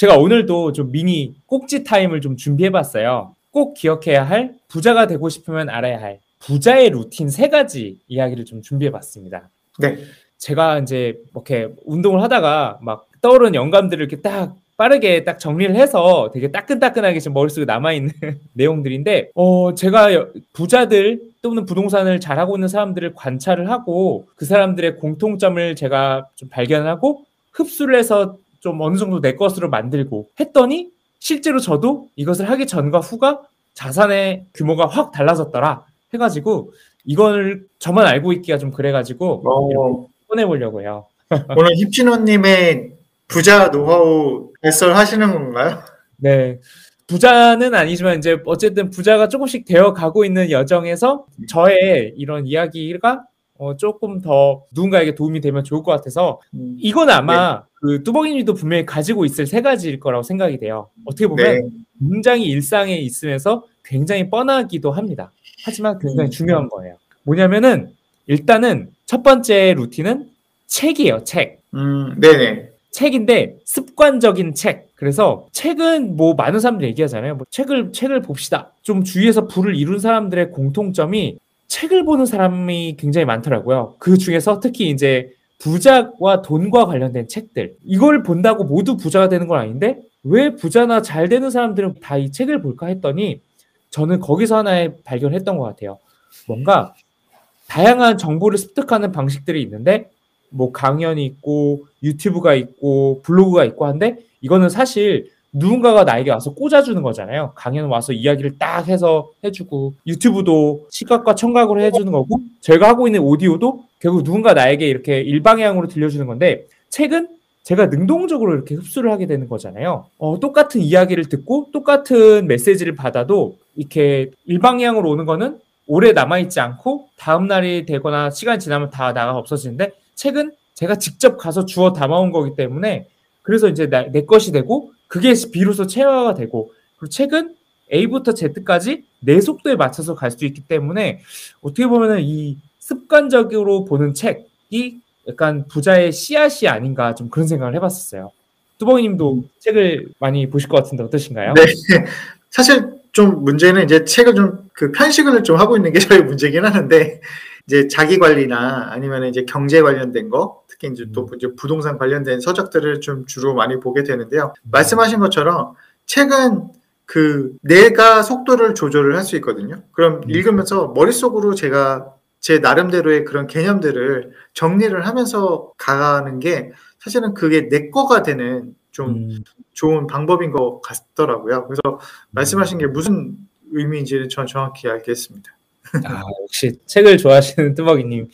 제가 오늘도 좀 미니 꼭지 타임을 좀 준비해봤어요. 꼭 기억해야 할 부자가 되고 싶으면 알아야 할 부자의 루틴 세 가지 이야기를 좀 준비해봤습니다. 네. 제가 이제 이렇게 운동을 하다가 막 떠오르는 영감들을 이렇게 딱 빠르게 딱 정리를 해서 되게 따끈따끈하게 지금 머릿속에 남아있는 내용들인데, 어, 제가 부자들 또는 부동산을 잘하고 있는 사람들을 관찰을 하고 그 사람들의 공통점을 제가 좀 발견하고 흡수를 해서 좀 어느 정도 내 것으로 만들고 했더니 실제로 저도 이것을 하기 전과 후가 자산의 규모가 확 달라졌더라 해가지고 이걸 저만 알고 있기가 좀 그래가지고 어, 꺼내보려고 해요. 오늘 힙진호님의 부자 노하우 발설 하시는 건가요? 네. 부자는 아니지만 이제 어쨌든 부자가 조금씩 되어 가고 있는 여정에서 저의 이런 이야기가 어, 조금 더 누군가에게 도움이 되면 좋을 것 같아서 음, 이건 아마 그 뚜벅이님도 분명히 가지고 있을 세 가지일 거라고 생각이 돼요. 어떻게 보면 네. 굉장히 일상에 있으면서 굉장히 뻔하기도 합니다. 하지만 굉장히 음. 중요한 거예요. 뭐냐면은 일단은 첫 번째 루틴은 책이에요. 책. 음, 네네. 책인데 습관적인 책. 그래서 책은 뭐 많은 사람들이 얘기하잖아요. 뭐 책을 책을 봅시다. 좀 주위에서 부를 이룬 사람들의 공통점이 책을 보는 사람이 굉장히 많더라고요. 그 중에서 특히 이제 부자와 돈과 관련된 책들. 이걸 본다고 모두 부자가 되는 건 아닌데 왜 부자나 잘 되는 사람들은 다 이 책을 볼까 했더니 저는 거기서 하나의 발견했던 것 같아요. 뭔가 다양한 정보를 습득하는 방식들이 있는데 뭐 강연이 있고 유튜브가 있고 블로그가 있고 한데 이거는 사실 누군가가 나에게 와서 꽂아주는 거잖아요. 강연 와서 이야기를 딱 해서 해주고 유튜브도 시각과 청각으로 해주는 거고 제가 하고 있는 오디오도 결국 누군가 나에게 이렇게 일방향으로 들려주는 건데 책은 제가 능동적으로 이렇게 흡수를 하게 되는 거잖아요. 어, 똑같은 이야기를 듣고 똑같은 메시지를 받아도 이렇게 일방향으로 오는 거는 오래 남아있지 않고 다음 날이 되거나 시간이 지나면 다 나가 없어지는데 책은 제가 직접 가서 주워 담아온 거기 때문에 그래서 이제 나- 내 것이 되고 그게 비로소 체화가 되고 그리고 책은 A부터 Z까지 내 속도에 맞춰서 갈 수 있기 때문에 어떻게 보면은 이 습관적으로 보는 책이 약간 부자의 씨앗이 아닌가 좀 그런 생각을 해봤었어요. 뚜벅이님도 책을 많이 보실 것 같은데 어떠신가요? 네. 사실 좀 문제는 이제 책을 좀 그 편식을 좀 하고 있는 게 저희 문제긴 하는데 이제 자기 관리나 아니면 이제 경제 관련된 거 특히 이제 또 이제 부동산 관련된 서적들을 좀 주로 많이 보게 되는데요. 말씀하신 것처럼 책은 그 내가 속도를 조절을 할 수 있거든요. 그럼 음. 읽으면서 머릿속으로 제가 제 나름대로의 그런 개념들을 정리를 하면서 가는 게 사실은 그게 내 거가 되는 좀 음, 좋은 방법인 것 같더라고요. 그래서 말씀하신 게 무슨 의미인지는 전 정확히 알겠습니다. 아, 역시 책을 좋아하시는 뚜벅이님.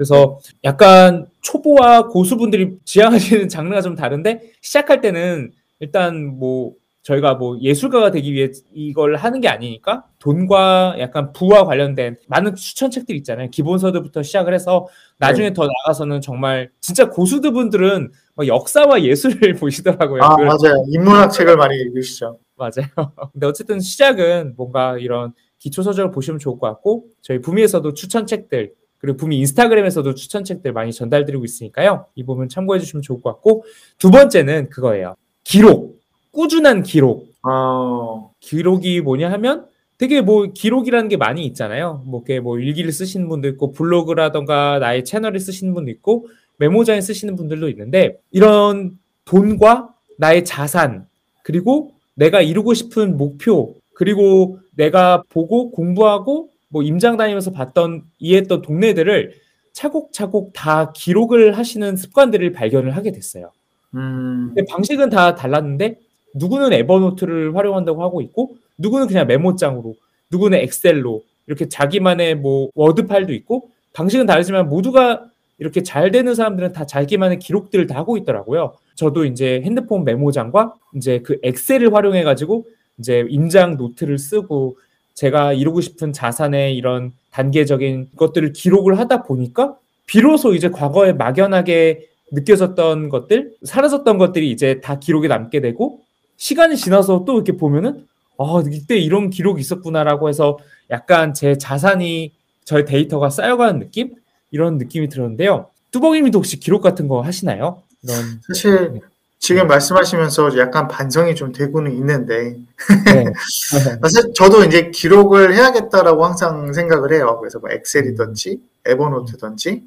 그래서 약간 초보와 고수분들이 지향하시는 장르가 좀 다른데 시작할 때는 일단 뭐 저희가 뭐 예술가가 되기 위해 이걸 하는 게 아니니까 돈과 약간 부와 관련된 많은 추천책들 있잖아요. 기본서들부터 시작을 해서 나중에 더 나가서는 정말 진짜 고수들 분들은 막 역사와 예술을 보시더라고요. 아 맞아요. 인문학 책을 많이 읽으시죠. 맞아요. 근데 어쨌든 시작은 뭔가 이런 기초 서적을 보시면 좋을 것 같고 저희 부미에서도 추천책들 그리고 부미 인스타그램에서도 추천책들 많이 전달드리고 있으니까요. 이 부분 참고해 주시면 좋을 것 같고 두 번째는 그거예요. 기록. 꾸준한 기록. 어, 기록이 뭐냐 하면 되게 뭐 기록이라는 게 많이 있잖아요. 뭐 이렇게 뭐 일기를 쓰시는 분도 있고 블로그라던가 나의 채널을 쓰시는 분도 있고 메모장에 쓰시는 분들도 있는데 이런 돈과 나의 자산 그리고 내가 이루고 싶은 목표 그리고 내가 보고 공부하고 뭐 임장 다니면서 봤던 이해했던 동네들을 차곡차곡 다 기록을 하시는 습관들을 발견을 하게 됐어요. 음, 방식은 다 달랐는데 누구는 Evernote를 활용한다고 하고 있고 누구는 그냥 메모장으로 누구는 엑셀로 이렇게 자기만의 뭐 워드 파일도 있고 방식은 다르지만 모두가 이렇게 잘 되는 사람들은 다 자기만의 기록들을 다 하고 있더라고요. 저도 이제 핸드폰 메모장과 이제 그 엑셀을 활용해 가지고 이제 임장 노트를 쓰고 제가 이루고 싶은 자산의 이런 단계적인 것들을 기록을 하다 보니까 비로소 이제 과거에 막연하게 느껴졌던 것들, 사라졌던 것들이 이제 다 기록에 남게 되고 시간이 지나서 또 이렇게 보면은 아, 이때 이런 기록이 있었구나라고 해서 약간 제 자산이 저의 데이터가 쌓여가는 느낌? 이런 느낌이 들었는데요. 뚜벅이님도 혹시 기록 같은 거 하시나요? 이런 사실 지금 말씀하시면서 약간 반성이 좀 되고는 있는데 네. 사실 저도 이제 기록을 해야겠다라고 항상 생각을 해요. 그래서 뭐 엑셀이든지 에버노트든지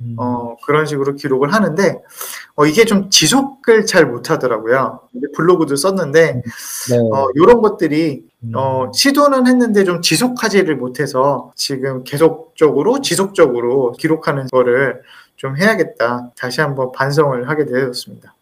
음, 어, 그런 식으로 기록을 하는데 어, 이게 좀 지속을 잘 못하더라고요. 블로그도 썼는데 네. 어, 이런 것들이 음, 어, 시도는 했는데 좀 지속하지를 못해서 지금 계속적으로 지속적으로 기록하는 거를 좀 해야겠다. 다시 한번 반성을 하게 되었습니다.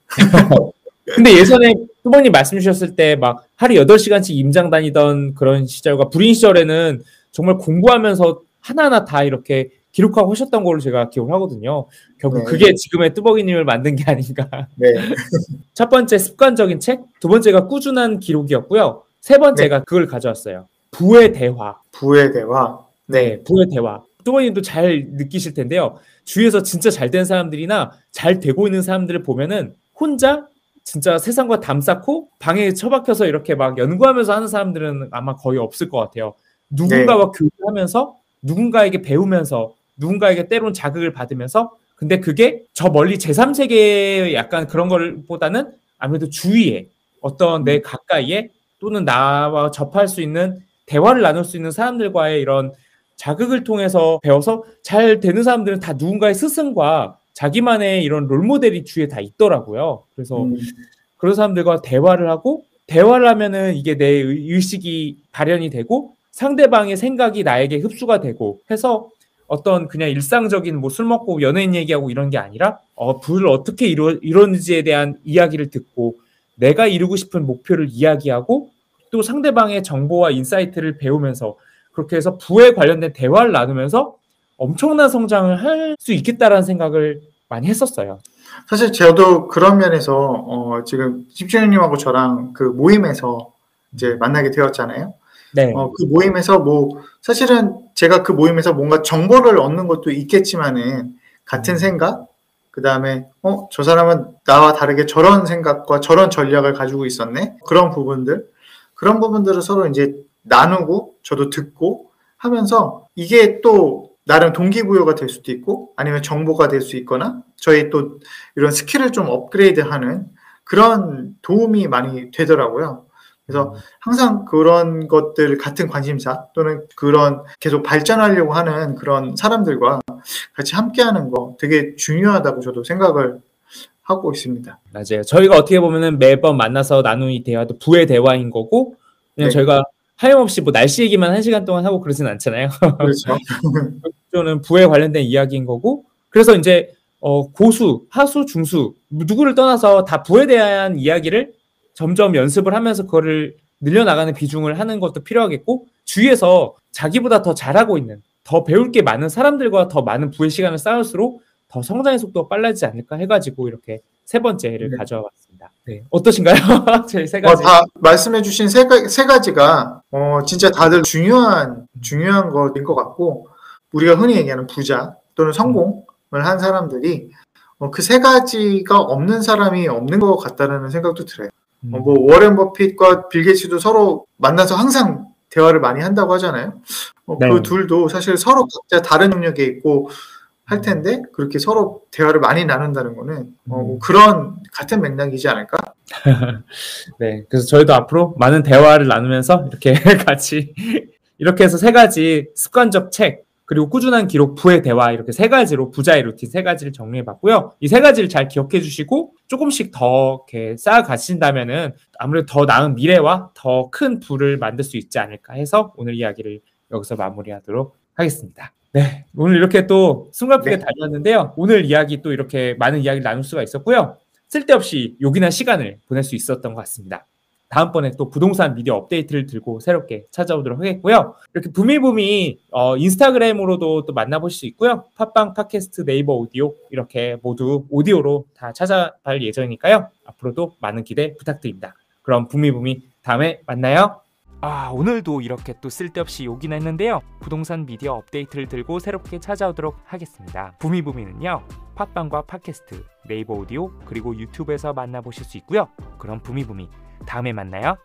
근데 예전에 뚜벅님 말씀 주셨을 때 막 하루 8시간씩 임장 다니던 그런 시절과 불인 시절에는 정말 공부하면서 하나하나 다 이렇게 기록하고 하셨던 걸로 제가 기억을 하거든요. 결국 네. 그게 지금의 뚜벅이님을 만든 게 아닌가. 네. 첫 번째 습관적인 책, 두 번째가 꾸준한 기록이었고요. 세 번째가 그걸 가져왔어요. 부의 대화. 부의 대화. 네, 부의 대화. 뚜벅이님도 잘 느끼실 텐데요. 주위에서 진짜 잘 된 사람들이나 잘 되고 있는 사람들을 보면은 혼자 진짜 세상과 담 쌓고 방에 처박혀서 이렇게 막 연구하면서 하는 사람들은 아마 거의 없을 것 같아요. 누군가와 교류하면서 누군가에게 배우면서 누군가에게 때론 자극을 받으면서 근데 그게 저 멀리 제3세계의 약간 그런 걸 보다는 아무래도 주위에 어떤 내 가까이에 또는 나와 접할 수 있는 대화를 나눌 수 있는 사람들과의 이런 자극을 통해서 배워서 잘 되는 사람들은 다 누군가의 스승과 자기만의 이런 롤모델이 주위에 다 있더라고요. 그래서 음, 그런 사람들과 대화를 하고 대화를 하면은 이게 내 의- 의식이 발현이 되고 상대방의 생각이 나에게 흡수가 되고 해서 어떤 그냥 일상적인 뭐 술 먹고 연예인 얘기하고 이런 게 아니라 어 부를 어떻게 이루, 이루는지에 대한 이야기를 듣고 내가 이루고 싶은 목표를 이야기하고 또 상대방의 정보와 insight를 배우면서 그렇게 해서 부에 관련된 대화를 나누면서 엄청난 성장을 할 수 있겠다라는 생각을 많이 했었어요. 사실 저도 그런 면에서 어, 지금 집주인님하고 저랑 그 모임에서 이제 만나게 되었잖아요. 네. 어, 그 모임에서 뭐 사실은 제가 그 모임에서 뭔가 정보를 얻는 것도 있겠지만은 같은 생각, 그 다음에 어, 저 사람은 나와 다르게 저런 생각과 저런 전략을 가지고 있었네. 그런 부분들, 그런 부분들을 서로 이제 나누고 저도 듣고 하면서 이게 또 나름 동기부여가 될 수도 있고 아니면 정보가 될 수 있거나 저희 또 이런 skill을 좀 업그레이드하는 그런 도움이 많이 되더라고요. 그래서 항상 그런 것들 같은 관심사 또는 그런 계속 발전하려고 하는 그런 사람들과 같이 함께하는 거 되게 중요하다고 저도 생각을 하고 있습니다. 맞아요. 저희가 어떻게 보면은 매번 만나서 나누는 이 대화도 부의 대화인 거고 그냥 네. 저희가 하염없이 뭐 날씨 얘기만 한 시간 동안 하고 그러진 않잖아요. 그렇죠. 저는 부에 관련된 이야기인 거고 그래서 이제 어, 고수, 하수, 중수 누구를 떠나서 다 부에 대한 이야기를 점점 연습을 하면서 그거를 늘려나가는 비중을 하는 것도 필요하겠고 주위에서 자기보다 더 잘하고 있는 더 배울 게 많은 사람들과 더 많은 부의 시간을 쌓을수록 더 성장의 속도가 빨라지지 않을까 해가지고 이렇게 세 번째를 네. 가져왔습니다. 네. 어떠신가요? 저희 세 어, 가지. 다 말씀해주신 세, 가, 세 가지가 어, 진짜 다들 중요한 중요한 것인 것 같고 우리가 흔히 얘기하는 부자 또는 성공을 한 사람들이 어, 그 세 가지가 없는 사람이 없는 것 같다는 생각도 들어요. 음. 어, 뭐 워렌 버핏과 빌 게이츠도 서로 만나서 항상 대화를 많이 한다고 하잖아요. 어, 네. 그 둘도 사실 서로 각자 다른 영역에 있고 할 텐데 그렇게 서로 대화를 많이 나눈다는 거는 어, 뭐 그런 같은 맥락이지 않을까? 네, 그래서 저희도 앞으로 많은 대화를 나누면서 이렇게 같이 이렇게 해서 세 가지 습관적 책 그리고 꾸준한 기록 부의 대화 이렇게 세 가지로 부자의 루틴 세 가지를 정리해 봤고요. 이 세 가지를 잘 기억해 주시고 조금씩 더 이렇게 쌓아 가신다면은 아무래도 더 나은 미래와 더 큰 부를 만들 수 있지 않을까 해서 오늘 이야기를 여기서 마무리하도록 하겠습니다. 네, 오늘 이렇게 또 숨가쁘게 네. 달렸는데요. 오늘 이야기 또 이렇게 많은 이야기를 나눌 수가 있었고요. 쓸데없이 요긴한 시간을 보낼 수 있었던 것 같습니다. 다음번에 또 부동산 미디어 업데이트를 들고 새롭게 찾아오도록 하겠고요. 이렇게 부미부미 어, 인스타그램으로도 또 만나보실 수 있고요. 팟빵, 팟캐스트, 네이버 오디오 이렇게 모두 오디오로 다 찾아갈 예정이니까요. 앞으로도 많은 기대 부탁드립니다. 그럼 부미부미 다음에 만나요. 아 오늘도 이렇게 또 쓸데없이 욕이 냈는데요. 부동산 미디어 업데이트를 들고 새롭게 찾아오도록 하겠습니다. 부미부미는요 팟빵과 팟캐스트 네이버 오디오 그리고 유튜브에서 만나보실 수 있고요. 그럼 부미부미 다음에 만나요